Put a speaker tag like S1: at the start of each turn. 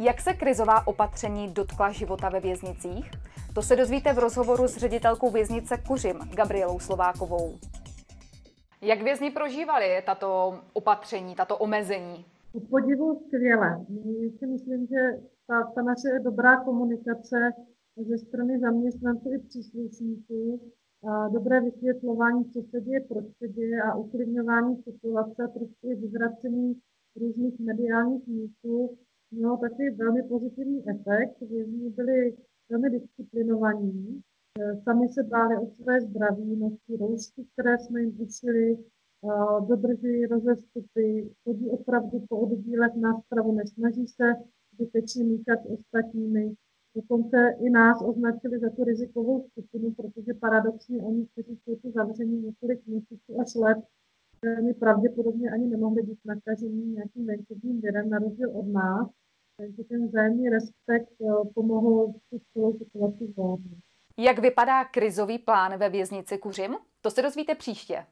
S1: Jak se krizová opatření dotkla života ve věznicích? To se dozvíte v rozhovoru s ředitelkou věznice Kuřim, Gabrielou Slovákovou. Jak vězni prožívali tato opatření, tato omezení?
S2: U podivu skvěle. Já si myslím, že ta, ta naše dobrá komunikace ze strany zaměstnanců i příslušníků, dobré vysvětlování, co se děje, proč se děje a uklidňování situace, prostě vyvracení různých mediálních mýtů, mělo taky velmi pozitivní efekt. Vězni byli velmi disciplinovaní, sami se báli o své zdraví, nosí roušky, které jsme jim ušili, e, dodržují rozestupy, chodí opravdu po oddílech na stravu, nesnaží se zbytečně míchat s ostatními. Dokonce i nás označili za tu rizikovou skupinu, protože paradoxně oni, kteří jsou tu zavření několik měsíců až let, my pravděpodobně ani nemohli být nakažení nějakým venkovním virem, na rozdíl od nás. Takže ten vzájemný respekt eh, pomohl tu celou situaci zvládnout.
S1: Jak vypadá krizový plán ve věznici Kuřim? To se dozvíte příště.